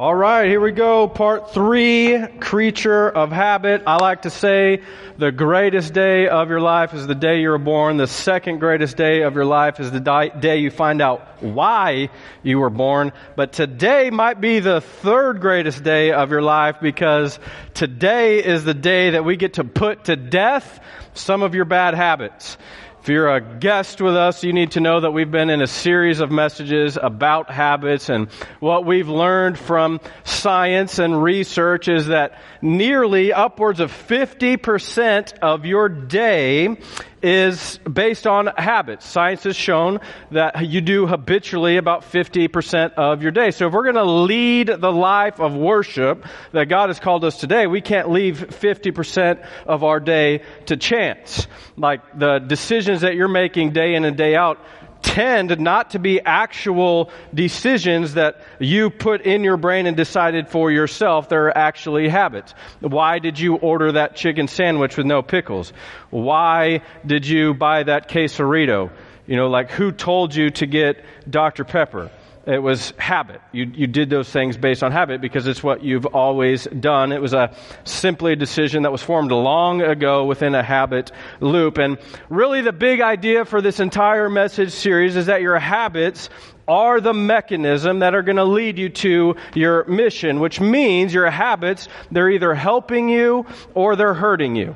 All right, here we go. Part three, creature of habit. I like to say the greatest day of your life is the day you were born. The second greatest day of your life is the day you find out why you were born. But today might be the third greatest day of your life because today is the day that we get to put to death some of your bad habits. If you're a guest with us, you need to know that we've been in a series of messages about habits. And what we've learned from science and research is that nearly upwards of 50% of your day is based on habits. Science has shown that you do habitually about 50% of your day. So if we're going to lead the life of worship that God has called us today, we can't leave 50% of our day to chance. Like the decisions that you're making day in and day out tend not to be actual decisions that you put in your brain and decided for yourself. They're actually habits. Why did you order that chicken sandwich with no pickles? Why did you buy that quesarito? You know, like who told you to get Dr. Pepper? It was habit. You, you did those things based on habit because it's what you've always done. It was a simply a decision that was formed long ago within a habit loop. And really the big idea for this entire message series is that your habits are the mechanism that are going to lead you to your mission, which means your habits, they're either helping you or they're hurting you.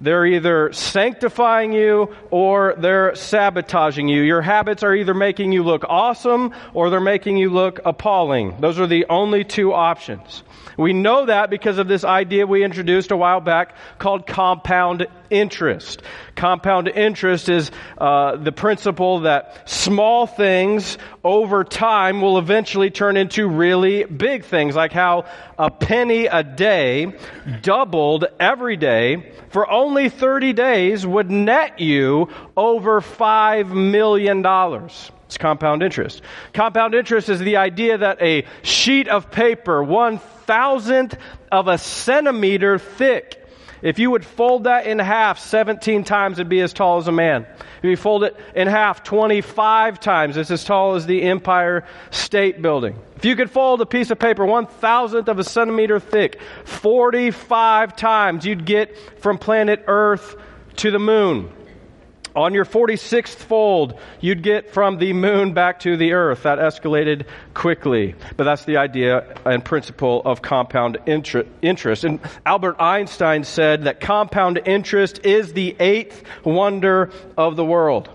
They're either sanctifying you or they're sabotaging you. Your habits are either making you look awesome or they're making you look appalling. Those are the only two options. We know that because of this idea we introduced a while back called compound interest. Compound interest is uh, the principle that small things over time will eventually turn into really big things, like how a penny a day doubled every day for only 30 days would net you over $5 million. It's compound interest. Compound interest is the idea that a sheet of paper, one thousandth of a centimeter thick, if you would fold that in half 17 times, it'd be as tall as a man. If you fold it in half 25 times, it's as tall as the Empire State Building. If you could fold a piece of paper one thousandth of a centimeter thick 45 times, you'd get from planet Earth to the moon. On your 46th fold, you'd get from the moon back to the earth. That escalated quickly. But that's the idea and principle of compound interest. And Albert Einstein said that compound interest is the eighth wonder of the world.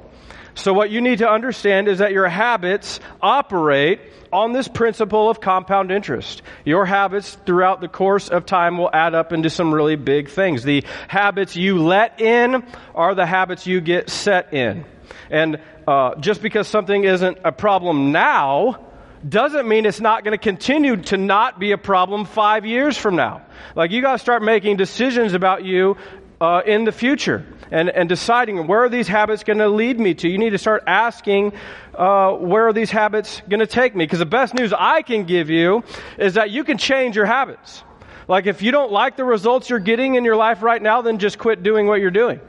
So what you need to understand is that your habits operate on this principle of compound interest. Your habits throughout the course of time will add up into some really big things. The habits you let in are the habits you get set in. And uh, just because something isn't a problem now, doesn't mean it's not going to continue to not be a problem five years from now. Like you got to start making decisions about you uh, in the future and, and deciding where are these habits going to lead me to. You need to start asking uh, where are these habits going to take me? Because the best news I can give you is that you can change your habits. Like if you don't like the results you're getting in your life right now, then just quit doing what you're doing.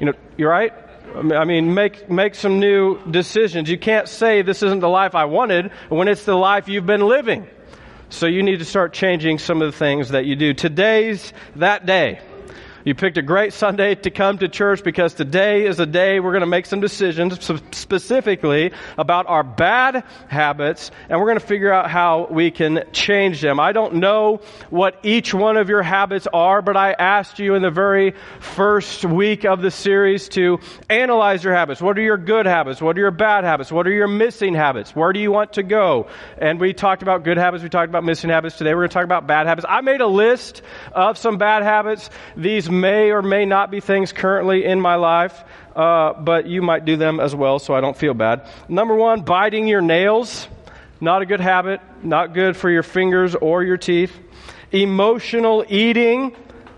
You know, you're right. I mean, make make some new decisions. You can't say this isn't the life I wanted when it's the life you've been living. So you need to start changing some of the things that you do. Today's that day. You picked a great Sunday to come to church because today is a day we're going to make some decisions specifically about our bad habits and we're going to figure out how we can change them. I don't know what each one of your habits are, but I asked you in the very first week of the series to analyze your habits. What are your good habits? What are your bad habits? What are your missing habits? Where do you want to go? And we talked about good habits. We talked about missing habits. Today we're going to talk about bad habits. I made a list of some bad habits. These may or may not be things currently in my life, uh, but you might do them as well, so I don't feel bad. Number one, biting your nails. Not a good habit, not good for your fingers or your teeth. Emotional eating,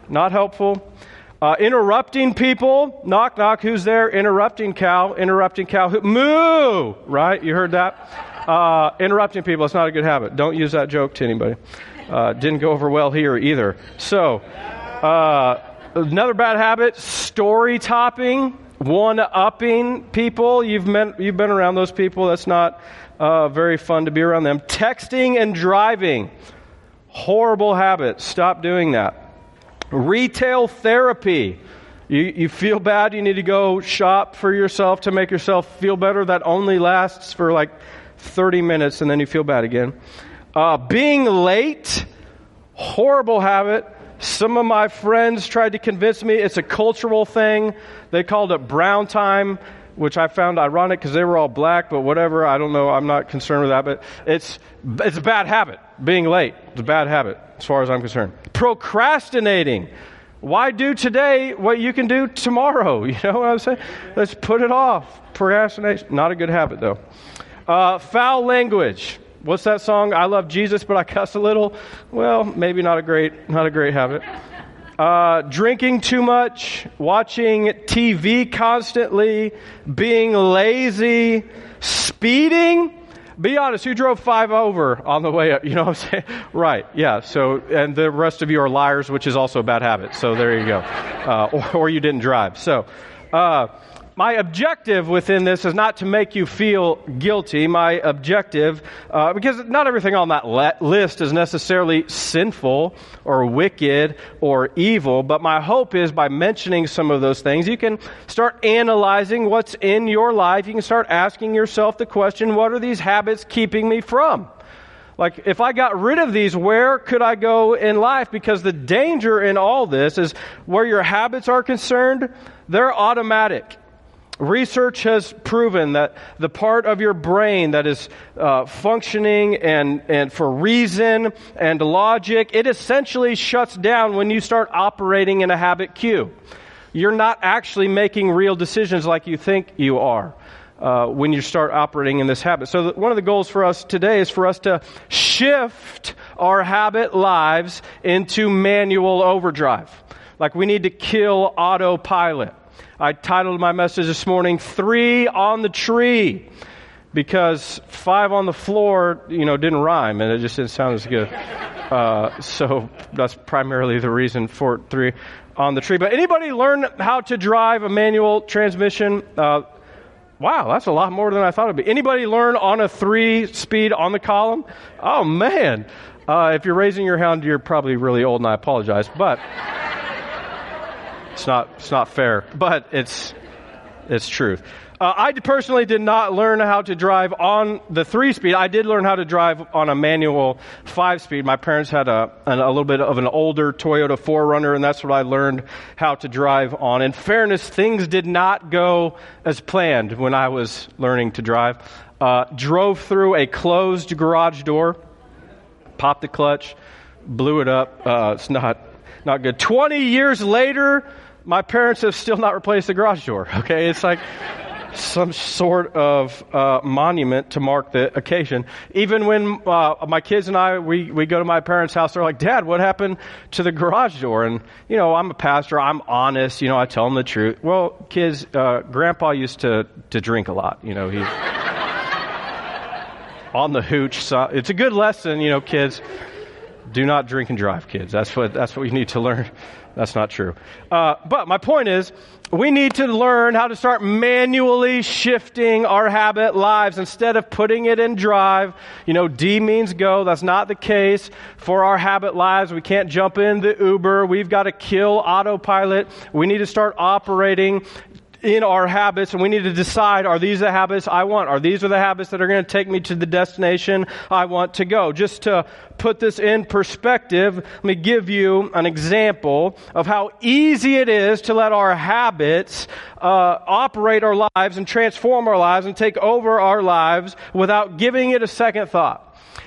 not helpful. Uh, interrupting people, knock, knock, who's there? Interrupting cow, interrupting cow, who, moo, right? You heard that? Uh, interrupting people, it's not a good habit. Don't use that joke to anybody. Uh, didn't go over well here either. So, uh, another bad habit story topping, one upping people. You've, met, you've been around those people. That's not uh, very fun to be around them. Texting and driving. Horrible habit. Stop doing that. Retail therapy. You, you feel bad, you need to go shop for yourself to make yourself feel better. That only lasts for like 30 minutes and then you feel bad again. Uh, being late, horrible habit. Some of my friends tried to convince me it's a cultural thing. They called it brown time, which I found ironic because they were all black, but whatever. I don't know. I'm not concerned with that, but it's, it's a bad habit. Being late. It's a bad habit as far as I'm concerned. Procrastinating. Why do today what you can do tomorrow? You know what I'm saying? Let's put it off. Procrastination. Not a good habit, though. Uh, foul language. What's that song? I love Jesus, but I cuss a little. Well, maybe not a great, not a great habit. Uh, drinking too much, watching TV constantly, being lazy, speeding. Be honest, who drove five over on the way up? You know what I'm saying? Right, yeah. So, and the rest of you are liars, which is also a bad habit. So there you go. Uh, or, or, you didn't drive. So, uh, my objective within this is not to make you feel guilty. My objective, uh, because not everything on that le- list is necessarily sinful or wicked or evil, but my hope is by mentioning some of those things, you can start analyzing what's in your life. You can start asking yourself the question, what are these habits keeping me from? Like, if I got rid of these, where could I go in life? Because the danger in all this is where your habits are concerned, they're automatic. Research has proven that the part of your brain that is uh, functioning and, and for reason and logic, it essentially shuts down when you start operating in a habit cue. You're not actually making real decisions like you think you are. Uh, when you start operating in this habit. So, one of the goals for us today is for us to shift our habit lives into manual overdrive. Like we need to kill autopilot. I titled my message this morning, Three on the Tree, because five on the floor, you know, didn't rhyme and it just didn't sound as good. Uh, so that's primarily the reason for three on the tree. But anybody learn how to drive a manual transmission? Uh, wow, that's a lot more than I thought it'd be. Anybody learn on a three speed on the column? Oh man. Uh, if you're raising your hand, you're probably really old and I apologize, but it's not, it's not fair, but it's, it's truth. Uh, I personally did not learn how to drive on the three speed. I did learn how to drive on a manual five speed. My parents had a, a little bit of an older Toyota 4Runner, and that's what I learned how to drive on. In fairness, things did not go as planned when I was learning to drive. Uh, drove through a closed garage door, popped the clutch, blew it up. Uh, it's not, not good. 20 years later, my parents have still not replaced the garage door. Okay, it's like some sort of uh, monument to mark the occasion. Even when uh, my kids and I we we go to my parents' house, they're like, "Dad, what happened to the garage door?" And you know, I'm a pastor. I'm honest. You know, I tell them the truth. Well, kids, uh, Grandpa used to to drink a lot. You know, he's on the hooch. So it's a good lesson. You know, kids. Do not drink and drive, kids. That's what that's what you need to learn that's not true. Uh, but my point is, we need to learn how to start manually shifting our habit lives instead of putting it in drive. You know, D means go. That's not the case for our habit lives. We can't jump in the Uber. We've got to kill autopilot. We need to start operating in our habits and we need to decide are these the habits I want? Are these are the habits that are going to take me to the destination I want to go? Just to put this in perspective, let me give you an example of how easy it is to let our habits uh, operate our lives and transform our lives and take over our lives without giving it a second thought.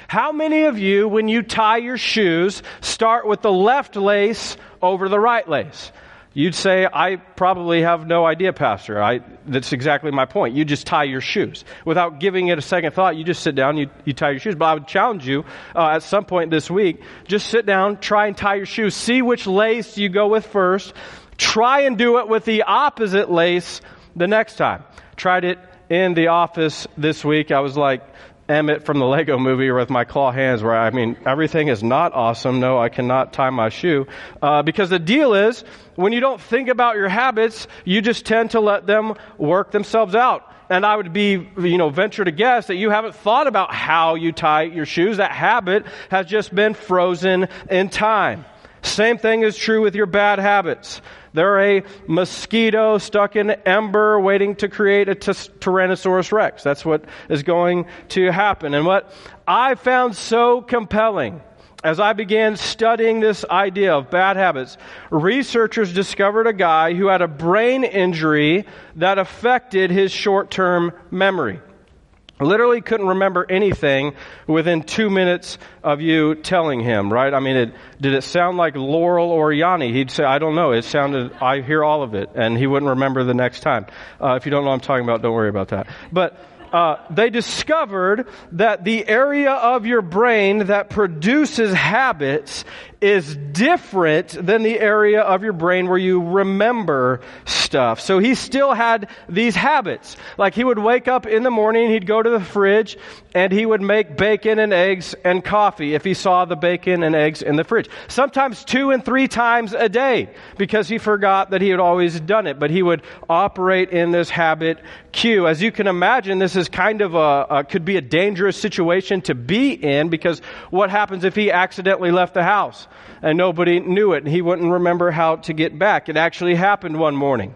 How many of you, when you tie your shoes, start with the left lace over the right lace? You'd say, I probably have no idea, Pastor. I, that's exactly my point. You just tie your shoes. Without giving it a second thought, you just sit down, you, you tie your shoes. But I would challenge you uh, at some point this week, just sit down, try and tie your shoes. See which lace you go with first. Try and do it with the opposite lace the next time. Tried it in the office this week. I was like, Emmett from the Lego movie with my claw hands where I mean, everything is not awesome. No, I cannot tie my shoe. Uh, because the deal is, when you don't think about your habits, you just tend to let them work themselves out. and I would be, you know, venture to guess that you haven't thought about how you tie your shoes. That habit has just been frozen in time. Same thing is true with your bad habits. They're a mosquito stuck in ember waiting to create a t- Tyrannosaurus Rex. That's what is going to happen. And what I found so compelling as I began studying this idea of bad habits, researchers discovered a guy who had a brain injury that affected his short term memory. Literally couldn't remember anything within two minutes of you telling him, right? I mean, it, did it sound like Laurel or Yanny? He'd say, I don't know. It sounded, I hear all of it. And he wouldn't remember the next time. Uh, if you don't know what I'm talking about, don't worry about that. But uh, they discovered that the area of your brain that produces habits is different than the area of your brain where you remember stuff. So he still had these habits. Like he would wake up in the morning, he'd go to the fridge, and he would make bacon and eggs and coffee if he saw the bacon and eggs in the fridge. Sometimes two and three times a day because he forgot that he had always done it. But he would operate in this habit cue. As you can imagine, this is kind of a, a could be a dangerous situation to be in because what happens if he accidentally left the house? And nobody knew it he wouldn't remember how to get back. It actually happened one morning.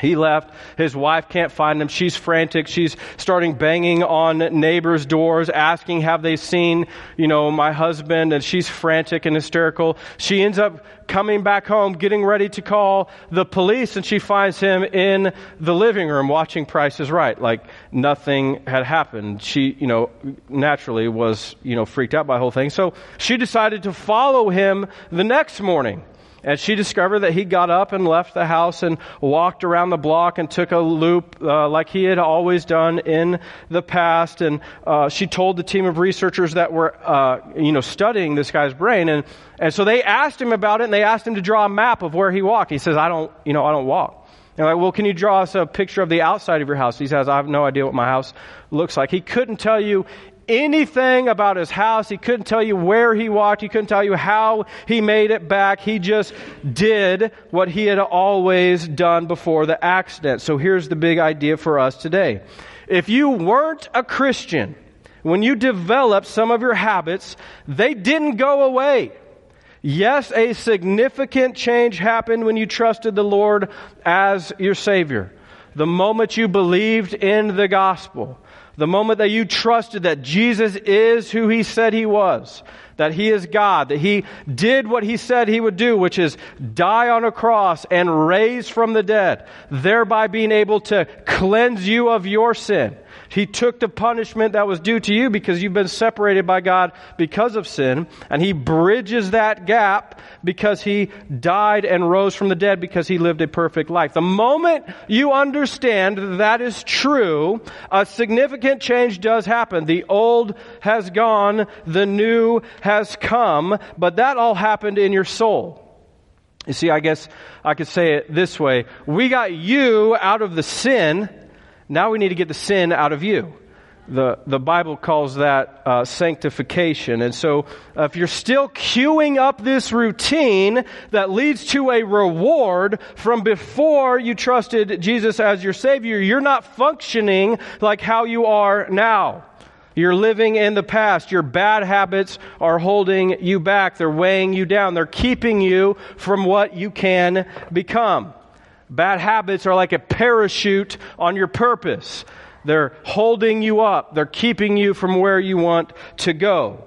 He left. His wife can't find him. She's frantic. She's starting banging on neighbors' doors, asking, have they seen, you know, my husband? And she's frantic and hysterical. She ends up coming back home, getting ready to call the police, and she finds him in the living room watching Price is Right, like nothing had happened. She, you know, naturally was, you know, freaked out by the whole thing. So she decided to follow him the next morning. And she discovered that he got up and left the house and walked around the block and took a loop uh, like he had always done in the past. And uh, she told the team of researchers that were, uh, you know, studying this guy's brain. And, and so they asked him about it and they asked him to draw a map of where he walked. He says, I don't, you know, I don't walk. And like, well, can you draw us a picture of the outside of your house? He says, I have no idea what my house looks like. He couldn't tell you anything about his house. He couldn't tell you where he walked. He couldn't tell you how he made it back. He just did what he had always done before the accident. So here's the big idea for us today. If you weren't a Christian, when you developed some of your habits, they didn't go away. Yes, a significant change happened when you trusted the Lord as your Savior. The moment you believed in the gospel, the moment that you trusted that Jesus is who he said he was, that he is God, that he did what he said he would do, which is die on a cross and raise from the dead, thereby being able to cleanse you of your sin he took the punishment that was due to you because you've been separated by God because of sin, and He bridges that gap because He died and rose from the dead because He lived a perfect life. The moment you understand that, that is true, a significant change does happen. The old has gone, the new has come, but that all happened in your soul. You see, I guess I could say it this way. We got you out of the sin, now we need to get the sin out of you. The, the Bible calls that uh, sanctification. And so, uh, if you're still cuing up this routine that leads to a reward from before you trusted Jesus as your Savior, you're not functioning like how you are now. You're living in the past. Your bad habits are holding you back. They're weighing you down. They're keeping you from what you can become. Bad habits are like a parachute on your purpose. They're holding you up. They're keeping you from where you want to go.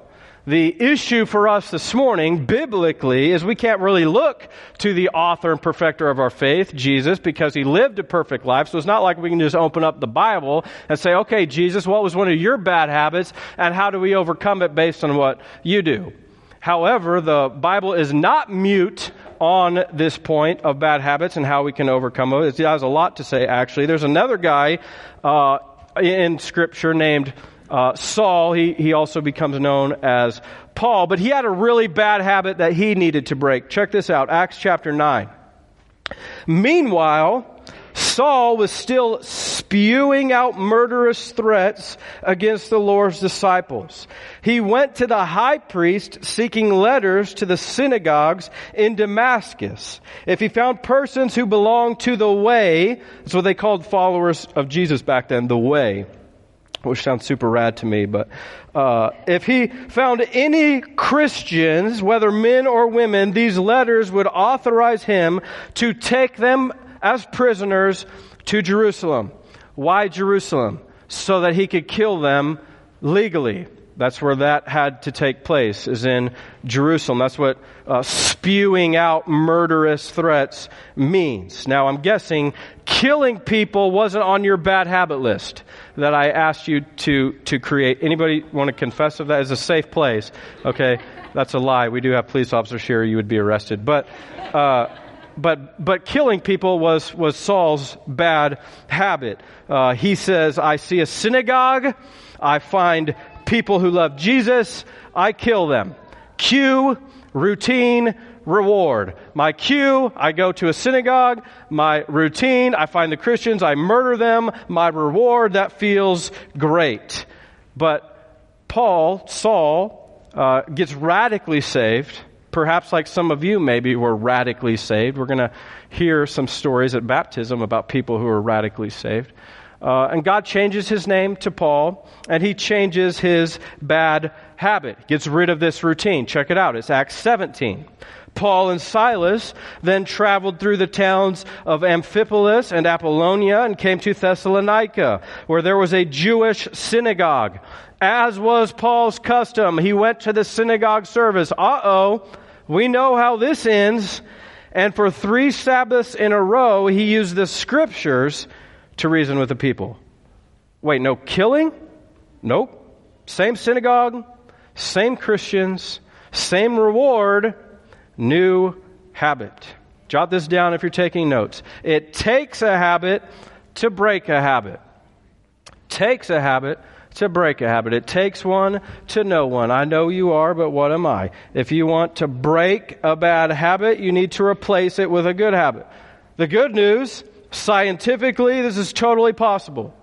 The issue for us this morning, biblically, is we can't really look to the author and perfecter of our faith, Jesus, because he lived a perfect life. So it's not like we can just open up the Bible and say, okay, Jesus, what was one of your bad habits and how do we overcome it based on what you do? However, the Bible is not mute on this point of bad habits and how we can overcome them. It has a lot to say, actually. There's another guy uh, in Scripture named uh, Saul. He, he also becomes known as Paul, but he had a really bad habit that he needed to break. Check this out Acts chapter 9. Meanwhile, Saul was still spewing out murderous threats against the Lord's disciples. He went to the high priest seeking letters to the synagogues in Damascus. If he found persons who belonged to the way, that's what they called followers of Jesus back then, the way which sounds super rad to me, but uh, if he found any Christians, whether men or women, these letters would authorize him to take them as prisoners to Jerusalem. Why Jerusalem? So that he could kill them legally. That's where that had to take place, is in Jerusalem. That's what uh, spewing out murderous threats means. Now, I'm guessing killing people wasn't on your bad habit list that I asked you to, to create. Anybody want to confess of that? It's a safe place. Okay? That's a lie. We do have police officers here. You would be arrested. But, uh, but, but killing people was, was Saul's bad habit. Uh, he says, I see a synagogue. I find people who love Jesus, I kill them. Cue, routine, reward. My cue, I go to a synagogue. My routine, I find the Christians, I murder them. My reward, that feels great. But Paul, Saul, uh, gets radically saved. Perhaps like some of you maybe were radically saved. We're going to hear some stories at baptism about people who are radically saved. Uh, and God changes his name to Paul, and he changes his bad habit, gets rid of this routine. Check it out. It's Acts 17. Paul and Silas then traveled through the towns of Amphipolis and Apollonia and came to Thessalonica, where there was a Jewish synagogue. As was Paul's custom, he went to the synagogue service. Uh oh, we know how this ends. And for three Sabbaths in a row, he used the scriptures to reason with the people. Wait, no killing? Nope. Same synagogue, same Christians, same reward, new habit. Jot this down if you're taking notes. It takes a habit to break a habit. Takes a habit to break a habit. It takes one to know one. I know you are, but what am I? If you want to break a bad habit, you need to replace it with a good habit. The good news Scientifically, this is totally possible.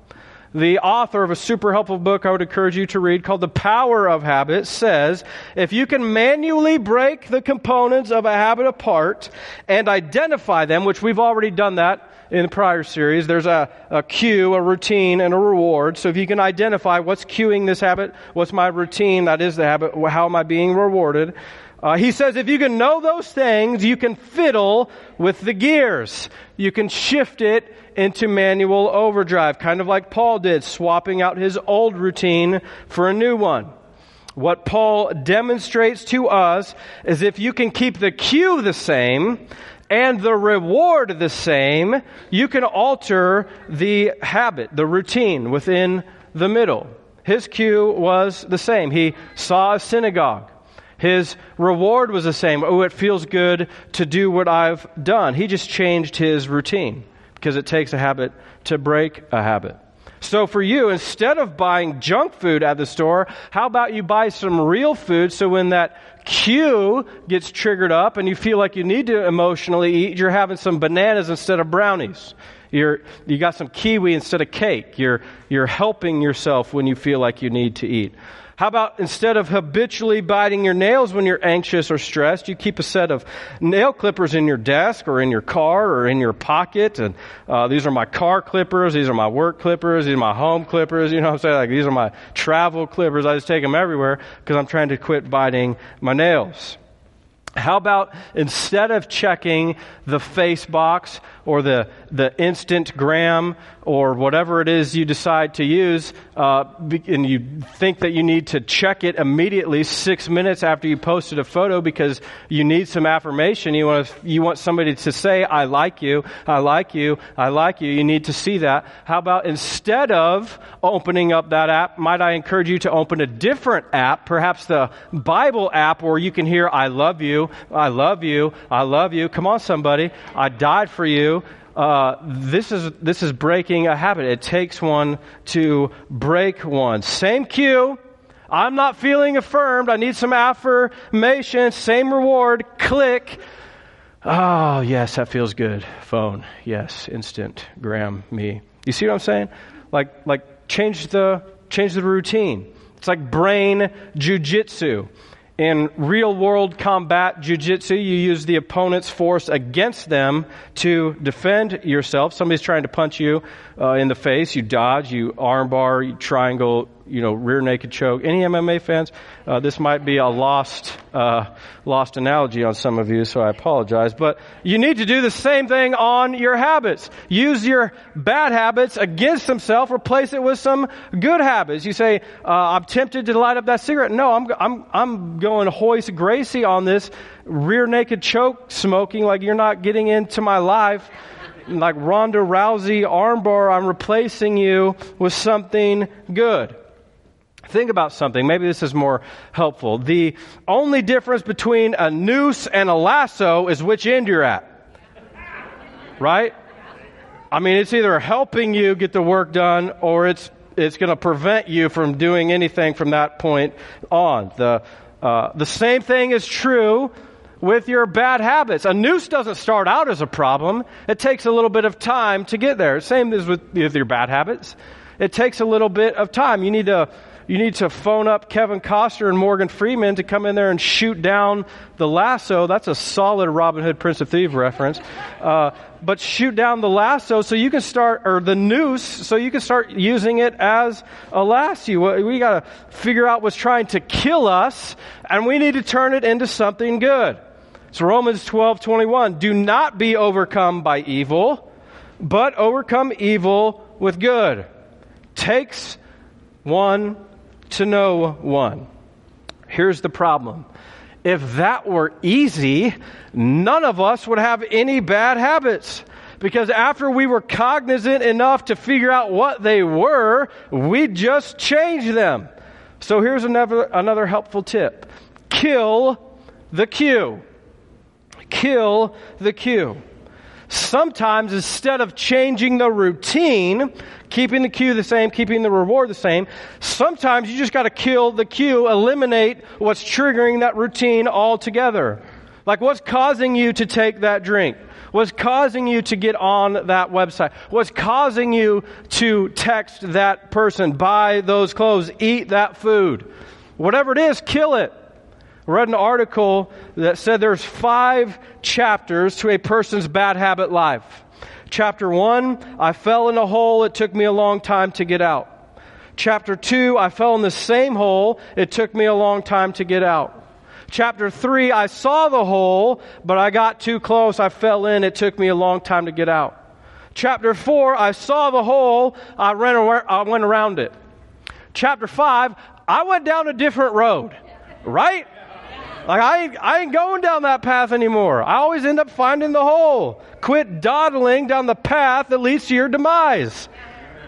The author of a super helpful book I would encourage you to read called The Power of Habit says if you can manually break the components of a habit apart and identify them, which we've already done that in the prior series, there's a, a cue, a routine, and a reward. So if you can identify what's cueing this habit, what's my routine, that is the habit, how am I being rewarded, uh, he says if you can know those things, you can fiddle with the gears. You can shift it into manual overdrive, kind of like Paul did, swapping out his old routine for a new one. What Paul demonstrates to us is if you can keep the cue the same and the reward the same, you can alter the habit, the routine within the middle. His cue was the same. He saw a synagogue. His reward was the same. Oh, it feels good to do what I've done. He just changed his routine because it takes a habit to break a habit. So for you, instead of buying junk food at the store, how about you buy some real food so when that cue gets triggered up and you feel like you need to emotionally eat, you're having some bananas instead of brownies. You're, you got some kiwi instead of cake. You're, you're helping yourself when you feel like you need to eat. How about instead of habitually biting your nails when you're anxious or stressed, you keep a set of nail clippers in your desk or in your car or in your pocket. And uh, these are my car clippers. These are my work clippers. These are my home clippers. You know what I'm saying? Like these are my travel clippers. I just take them everywhere because I'm trying to quit biting my nails. How about instead of checking the face box or the, the instant gram or whatever it is you decide to use, uh, and you think that you need to check it immediately six minutes after you posted a photo because you need some affirmation. You want, to, you want somebody to say, I like you, I like you, I like you. You need to see that. How about instead of opening up that app, might I encourage you to open a different app, perhaps the Bible app where you can hear, I love you, I love you, I love you. Come on, somebody. I died for you. Uh, this is this is breaking a habit. It takes one to break one. Same cue. I'm not feeling affirmed. I need some affirmation. Same reward. Click. Oh, yes, that feels good. Phone. Yes, instant. Gram me. You see what I'm saying? Like, like change the, change the routine. It's like brain jujitsu. In real world combat jujitsu, you use the opponent's force against them to defend yourself. Somebody's trying to punch you uh, in the face, you dodge, you armbar, you triangle, you know, rear naked choke. Any MMA fans? Uh, this might be a lost, uh, lost analogy on some of you, so I apologize. But you need to do the same thing on your habits. Use your bad habits against themselves. Replace it with some good habits. You say, uh, "I'm tempted to light up that cigarette." No, I'm, I'm, I'm going Royce Gracie on this rear naked choke smoking. Like you're not getting into my life like Ronda Rousey armbar, I'm replacing you with something good. Think about something. Maybe this is more helpful. The only difference between a noose and a lasso is which end you're at. Right? I mean, it's either helping you get the work done or it's, it's going to prevent you from doing anything from that point on. The, uh, the same thing is true with your bad habits. A noose doesn't start out as a problem. It takes a little bit of time to get there. Same as with, with your bad habits. It takes a little bit of time. You need to you need to phone up Kevin Costner and Morgan Freeman to come in there and shoot down the lasso. That's a solid Robin Hood Prince of Thieves reference. Uh, but shoot down the lasso so you can start, or the noose, so you can start using it as a lasso. We got to figure out what's trying to kill us, and we need to turn it into something good. So Romans 12, 21. Do not be overcome by evil, but overcome evil with good. Takes one to know one. Here's the problem. If that were easy, none of us would have any bad habits. Because after we were cognizant enough to figure out what they were, we just change them. So here's another, another helpful tip. Kill the cue. Kill the cue. Sometimes instead of changing the routine, keeping the cue the same, keeping the reward the same, sometimes you just got to kill the cue, eliminate what's triggering that routine altogether. Like what's causing you to take that drink? What's causing you to get on that website? What's causing you to text that person, buy those clothes, eat that food? Whatever it is, kill it read an article that said there's five chapters to a person's bad habit life. Chapter one, I fell in a hole. It took me a long time to get out. Chapter two, I fell in the same hole. It took me a long time to get out. Chapter three, I saw the hole, but I got too close. I fell in. It took me a long time to get out. Chapter four, I saw the hole. I, ran, I went around it. Chapter five, I went down a different road. Right? Like, I ain't, I ain't going down that path anymore. I always end up finding the hole. Quit dawdling down the path that leads to your demise.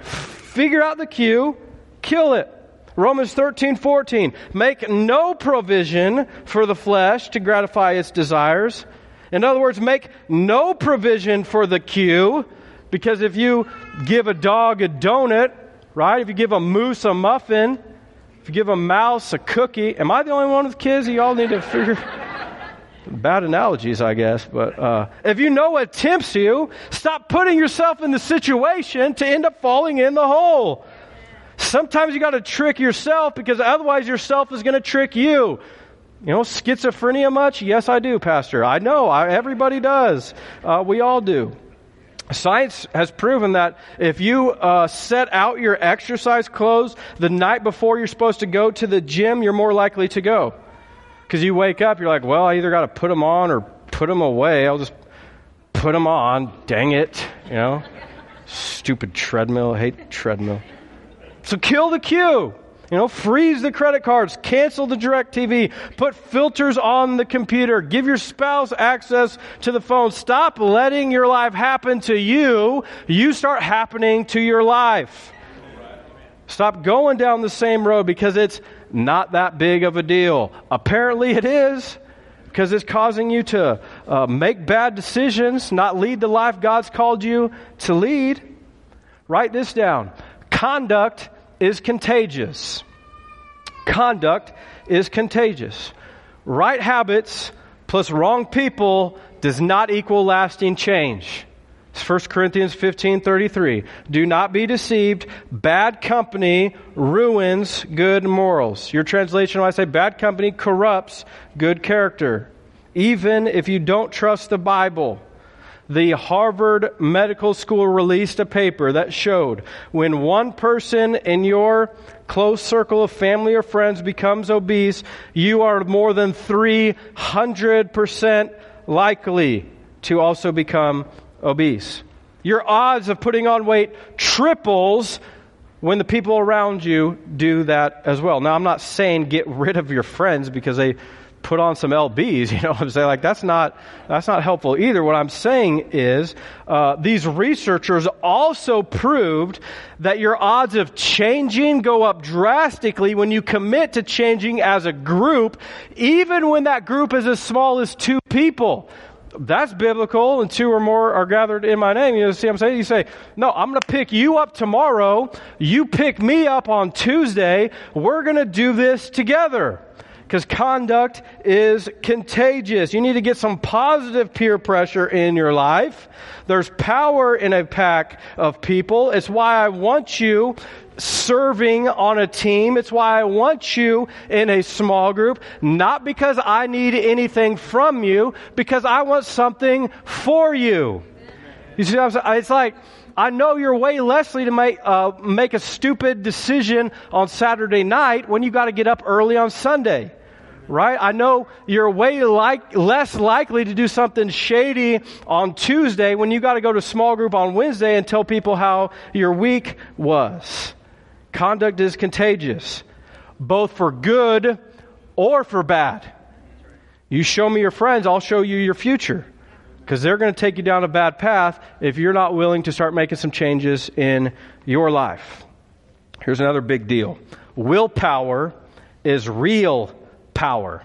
Figure out the cue, kill it. Romans 13, 14. Make no provision for the flesh to gratify its desires. In other words, make no provision for the cue, because if you give a dog a donut, right? If you give a moose a muffin, you give a mouse a cookie, am I the only one with kids? You all need to figure. Bad analogies, I guess, but uh, if you know what tempts you, stop putting yourself in the situation to end up falling in the hole. Sometimes you got to trick yourself because otherwise yourself is going to trick you. You know, schizophrenia much? Yes, I do, Pastor. I know. I, everybody does. Uh, we all do. Science has proven that if you uh, set out your exercise clothes the night before you're supposed to go to the gym, you're more likely to go. Because you wake up, you're like, well, I either got to put them on or put them away. I'll just put them on. Dang it. You know? Stupid treadmill. I hate treadmill. So kill the cue. You know, freeze the credit cards, cancel the DirecTV, put filters on the computer, give your spouse access to the phone. Stop letting your life happen to you. You start happening to your life. Stop going down the same road because it's not that big of a deal. Apparently it is because it's causing you to uh, make bad decisions, not lead the life God's called you to lead. Write this down. Conduct is contagious. Conduct is contagious. Right habits plus wrong people does not equal lasting change. 1 Corinthians 15:33. Do not be deceived. Bad company ruins good morals. Your translation I say bad company corrupts good character. Even if you don't trust the Bible. The Harvard Medical School released a paper that showed when one person in your close circle of family or friends becomes obese, you are more than 300% likely to also become obese. Your odds of putting on weight triples when the people around you do that as well. Now, I'm not saying get rid of your friends because they put on some lbs you know i'm saying like that's not that's not helpful either what i'm saying is uh, these researchers also proved that your odds of changing go up drastically when you commit to changing as a group even when that group is as small as two people that's biblical, and two or more are gathered in my name. You see what I'm saying? You say, no, I'm going to pick you up tomorrow. You pick me up on Tuesday. We're going to do this together. Because conduct is contagious. You need to get some positive peer pressure in your life. There's power in a pack of people. It's why I want you serving on a team. It's why I want you in a small group, not because I need anything from you, because I want something for you. You see what I'm saying? It's like, I know you're way Leslie to make, uh, make a stupid decision on Saturday night when you got to get up early on Sunday. Right? I know you're way like, less likely to do something shady on Tuesday when you got to go to small group on Wednesday and tell people how your week was. Conduct is contagious, both for good or for bad. You show me your friends, I'll show you your future. Because they're going to take you down a bad path if you're not willing to start making some changes in your life. Here's another big deal willpower is real power.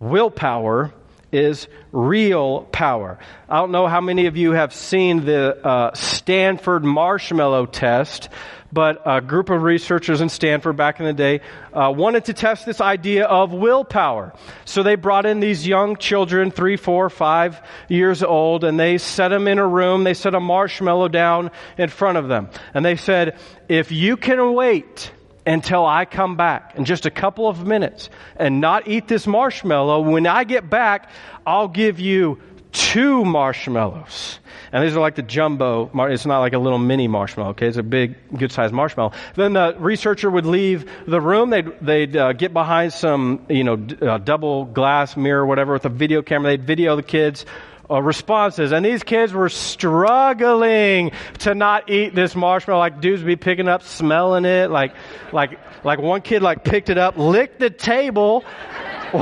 Willpower is real power. I don't know how many of you have seen the uh, Stanford marshmallow test, but a group of researchers in Stanford back in the day uh, wanted to test this idea of willpower. So they brought in these young children, three, four, five years old, and they set them in a room. They set a marshmallow down in front of them. And they said, if you can wait until I come back in just a couple of minutes and not eat this marshmallow, when I get back, I'll give you two marshmallows. And these are like the jumbo, it's not like a little mini marshmallow, okay? It's a big, good sized marshmallow. Then the researcher would leave the room. They'd, they'd uh, get behind some, you know, d- uh, double glass mirror, whatever, with a video camera. They'd video the kids uh, responses. And these kids were struggling to not eat this marshmallow. Like dudes would be picking up, smelling it. Like, like, like one kid like picked it up, licked the table,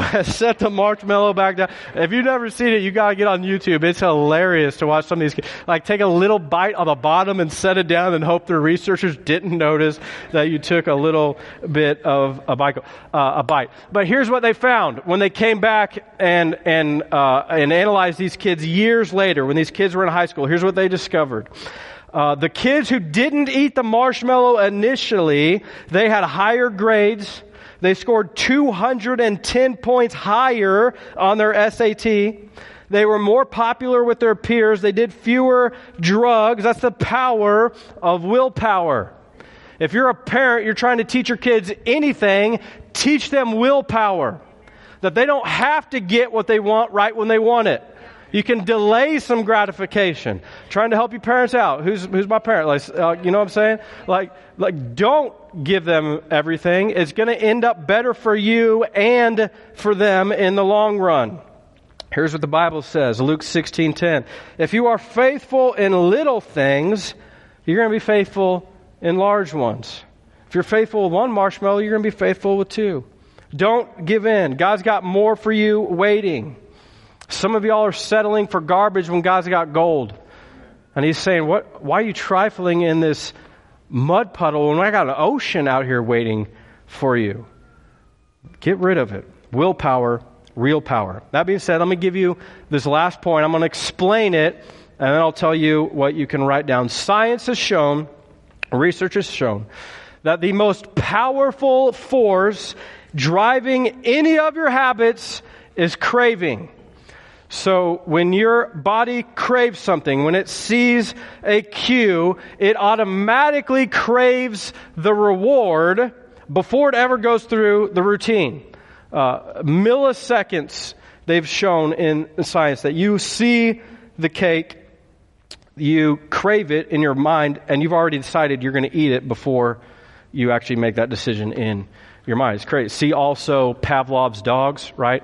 set the marshmallow back down. If you've never seen it, you gotta get on YouTube. It's hilarious to watch some of these kids. Like take a little bite on the bottom and set it down and hope the researchers didn't notice that you took a little bit of a bite. Uh, a bite. But here's what they found when they came back and, and, uh, and analyzed these kids years later, when these kids were in high school. Here's what they discovered. Uh, the kids who didn't eat the marshmallow initially, they had higher grades they scored 210 points higher on their SAT. They were more popular with their peers. They did fewer drugs. That's the power of willpower. If you're a parent, you're trying to teach your kids anything, teach them willpower. That they don't have to get what they want right when they want it. You can delay some gratification. Trying to help your parents out. Who's, who's my parent? Like, uh, you know what I'm saying? Like, like, don't give them everything. It's going to end up better for you and for them in the long run. Here's what the Bible says, Luke 16:10. If you are faithful in little things, you're going to be faithful in large ones. If you're faithful with one marshmallow, you're going to be faithful with two. Don't give in. God's got more for you waiting. Some of y'all are settling for garbage when God's got gold. And he's saying, "What why are you trifling in this mud puddle when I got an ocean out here waiting for you. Get rid of it. Willpower, real power. That being said, let me give you this last point. I'm going to explain it, and then I'll tell you what you can write down. Science has shown, research has shown, that the most powerful force driving any of your habits is craving. So when your body craves something, when it sees a cue, it automatically craves the reward before it ever goes through the routine. Uh, milliseconds, they've shown in science that you see the cake, you crave it in your mind, and you've already decided you're going to eat it before you actually make that decision in your mind. It's crazy. See also Pavlov's dogs, right?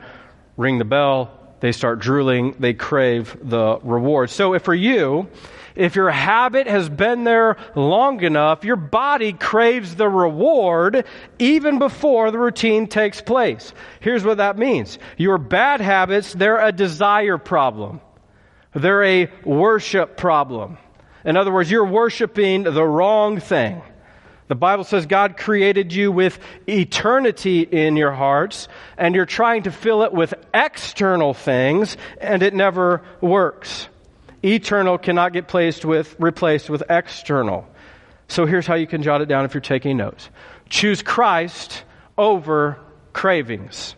Ring the bell, they start drooling, they crave the reward. So if for you, if your habit has been there long enough, your body craves the reward even before the routine takes place. Here's what that means. Your bad habits, they're a desire problem. They're a worship problem. In other words, you're worshiping the wrong thing. The Bible says God created you with eternity in your hearts, and you're trying to fill it with external things, and it never works. Eternal cannot get placed with, replaced with external. So here's how you can jot it down if you're taking notes. Choose Christ over cravings.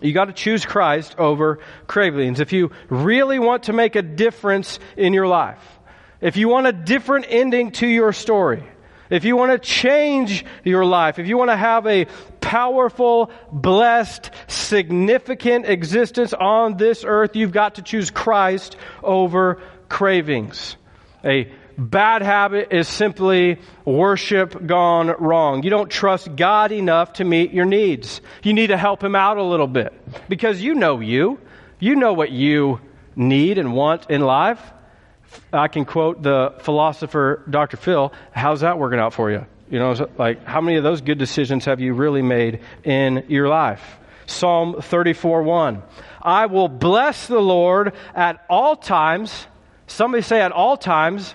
You got to choose Christ over cravings. If you really want to make a difference in your life, if you want a different ending to your story, if you want to change your life, if you want to have a powerful, blessed, significant existence on this earth, you've got to choose Christ over cravings. A bad habit is simply worship gone wrong. You don't trust God enough to meet your needs. You need to help Him out a little bit because you know you. You know what you need and want in life. I can quote the philosopher Dr. Phil. How's that working out for you? You know, like how many of those good decisions have you really made in your life? Psalm 34 1. I will bless the Lord at all times. Somebody say at all times.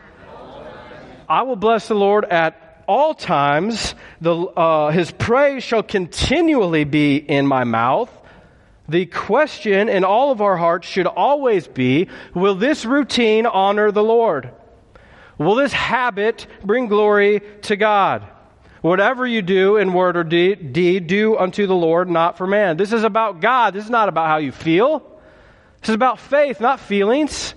I will bless the Lord at all times. The, uh, his praise shall continually be in my mouth. The question in all of our hearts should always be Will this routine honor the Lord? Will this habit bring glory to God? Whatever you do in word or deed, do unto the Lord, not for man. This is about God. This is not about how you feel. This is about faith, not feelings.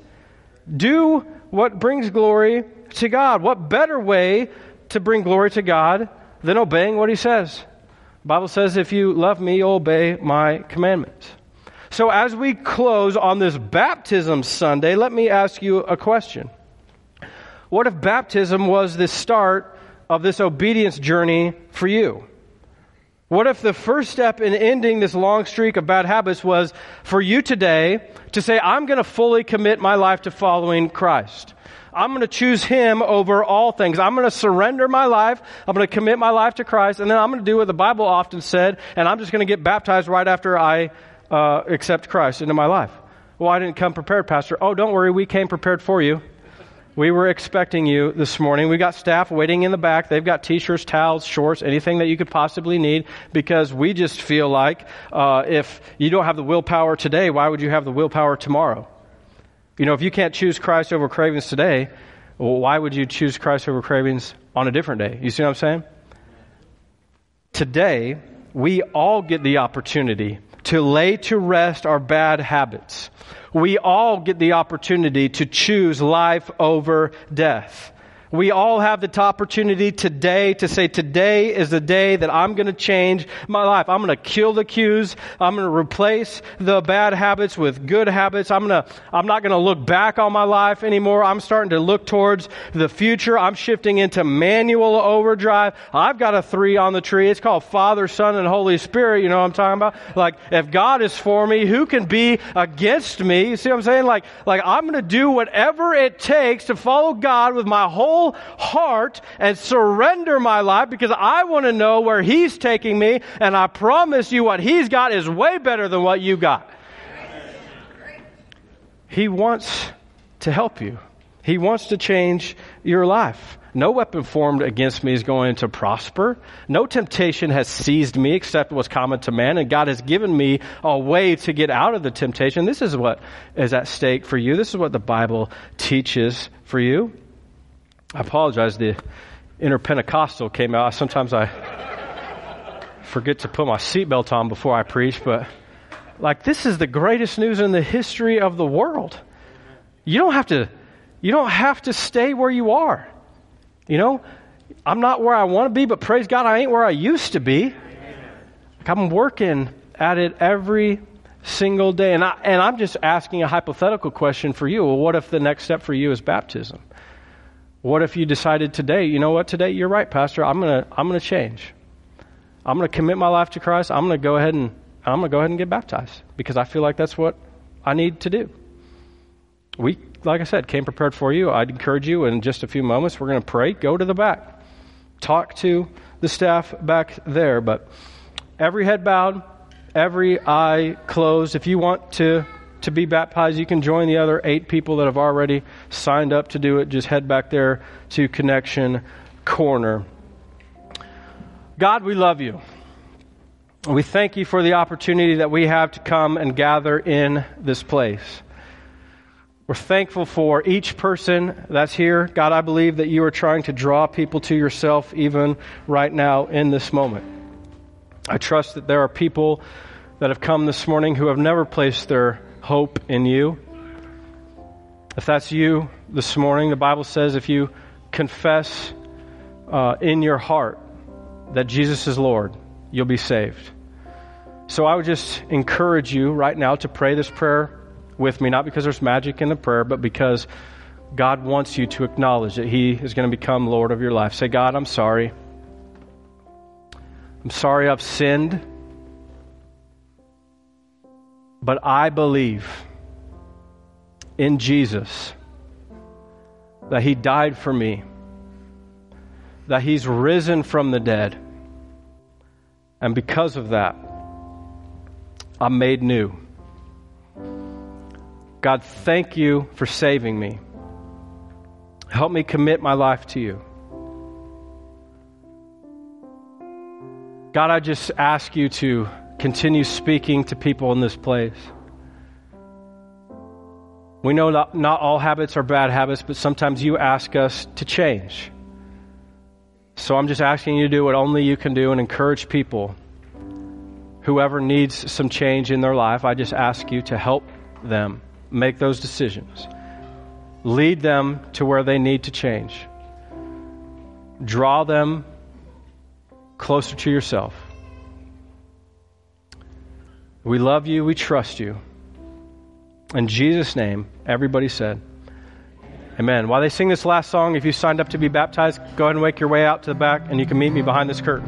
Do what brings glory to God. What better way to bring glory to God than obeying what He says? The Bible says, if you love me, obey my commandments. So as we close on this baptism Sunday, let me ask you a question. What if baptism was the start of this obedience journey for you? What if the first step in ending this long streak of bad habits was for you today to say, I'm going to fully commit my life to following Christ? I'm going to choose Him over all things. I'm going to surrender my life. I'm going to commit my life to Christ. And then I'm going to do what the Bible often said, and I'm just going to get baptized right after I uh, accept Christ into my life. Well, I didn't come prepared, Pastor. Oh, don't worry. We came prepared for you. We were expecting you this morning. We've got staff waiting in the back. They've got t-shirts, towels, shorts, anything that you could possibly need because we just feel like uh, if you don't have the willpower today, why would you have the willpower tomorrow? You know, if you can't choose Christ over cravings today, well, why would you choose Christ over cravings on a different day? You see what I'm saying? Today, we all get the opportunity to lay to rest our bad habits. We all get the opportunity to choose life over death. We all have the opportunity today to say, today is the day that I'm going to change my life. I'm going to kill the cues. I'm going to replace the bad habits with good habits. I'm going to, I'm not going to look back on my life anymore. I'm starting to look towards the future. I'm shifting into manual overdrive. I've got a three on the tree. It's called Father, Son, and Holy Spirit. You know what I'm talking about? Like, if God is for me, who can be against me? You see what I'm saying? Like, like I'm going to do whatever it takes to follow God with my whole whole heart and surrender my life because I want to know where He's taking me, and I promise you what He's got is way better than what you got. He wants to help you. He wants to change your life. No weapon formed against me is going to prosper. No temptation has seized me except what's common to man, and God has given me a way to get out of the temptation. This is what is at stake for you. This is what the Bible teaches for you. I apologize. The inner Pentecostal came out. Sometimes I forget to put my seatbelt on before I preach, but like this is the greatest news in the history of the world. You don't have to, you don't have to stay where you are. You know, I'm not where I want to be, but praise God, I ain't where I used to be. Like I'm working at it every single day. And, I, and I'm just asking a hypothetical question for you. Well, what if the next step for you is baptism? What if you decided today, you know what, today you're right, Pastor, I'm going to I'm going to change. I'm going to commit my life to Christ. I'm going to go ahead and I'm going to go ahead and get baptized because I feel like that's what I need to do. We, like I said, came prepared for you. I'd encourage you in just a few moments. We're going to pray. Go to the back. Talk to the staff back there. But every head bowed, every eye closed. If you want to to be baptized, you can join the other eight people that have already signed up to do it. Just head back there to Connection Corner. God, we love you. We thank you for the opportunity that we have to come and gather in this place. We're thankful for each person that's here. God, I believe that you are trying to draw people to yourself even right now in this moment. I trust that there are people that have come this morning who have never placed their hope in you. If that's you this morning, the Bible says if you confess uh, in your heart that Jesus is Lord, you'll be saved. So I would just encourage you right now to pray this prayer with me, not because there's magic in the prayer, but because God wants you to acknowledge that He is going to become Lord of your life. Say, God, I'm sorry. I'm sorry I've sinned. But I believe in Jesus that He died for me, that He's risen from the dead. And because of that, I'm made new. God, thank you for saving me. Help me commit my life to you. God, I just ask you to continue speaking to people in this place. We know that not all habits are bad habits, but sometimes you ask us to change. So I'm just asking you to do what only you can do and encourage people. Whoever needs some change in their life, I just ask you to help them make those decisions. Lead them to where they need to change. Draw them closer to yourself. We love you. We trust you. In Jesus' name, everybody said, Amen. While they sing this last song, if you signed up to be baptized, go ahead and make your way out to the back and you can meet me behind this curtain.